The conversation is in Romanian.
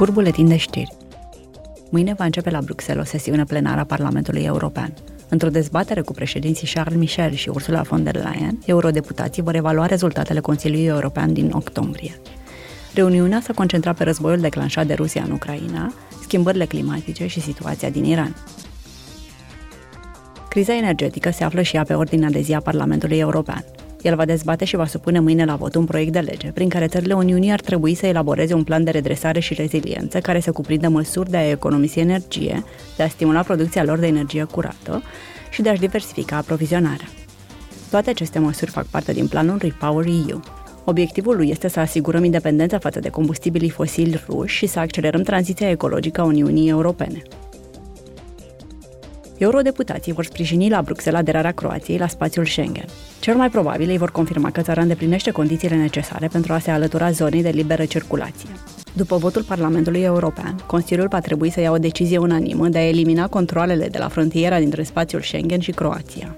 Scurt buletin de știri. Mâine va începe la Bruxelles o sesiune plenară a Parlamentului European. Într-o dezbatere cu președinții Charles Michel și Ursula von der Leyen, eurodeputații vor evalua rezultatele Consiliului European din octombrie. Reuniunea s-a concentrat pe războiul declanșat de Rusia în Ucraina, schimbările climatice și situația din Iran. Criza energetică se află și ea pe ordinea de zi a Parlamentului European. El va dezbate și va supune mâine la vot un proiect de lege prin care țările Uniunii ar trebui să elaboreze un plan de redresare și reziliență care să cuprindă măsuri de a economisi energie, de a stimula producția lor de energie curată și de a-și diversifica aprovizionarea. Toate aceste măsuri fac parte din planul Repower EU. Obiectivul lui este să asigurăm independența față de combustibilii fosili ruși și să accelerăm tranziția ecologică a Uniunii Europene. Eurodeputații vor sprijini la Bruxelles aderarea Croației la spațiul Schengen. Cel mai probabil ei vor confirma că țara îndeplinește condițiile necesare pentru a se alătura zonei de liberă circulație. După votul Parlamentului European, Consiliul va trebui să ia o decizie unanimă de a elimina controlele de la frontiera dintre spațiul Schengen și Croația.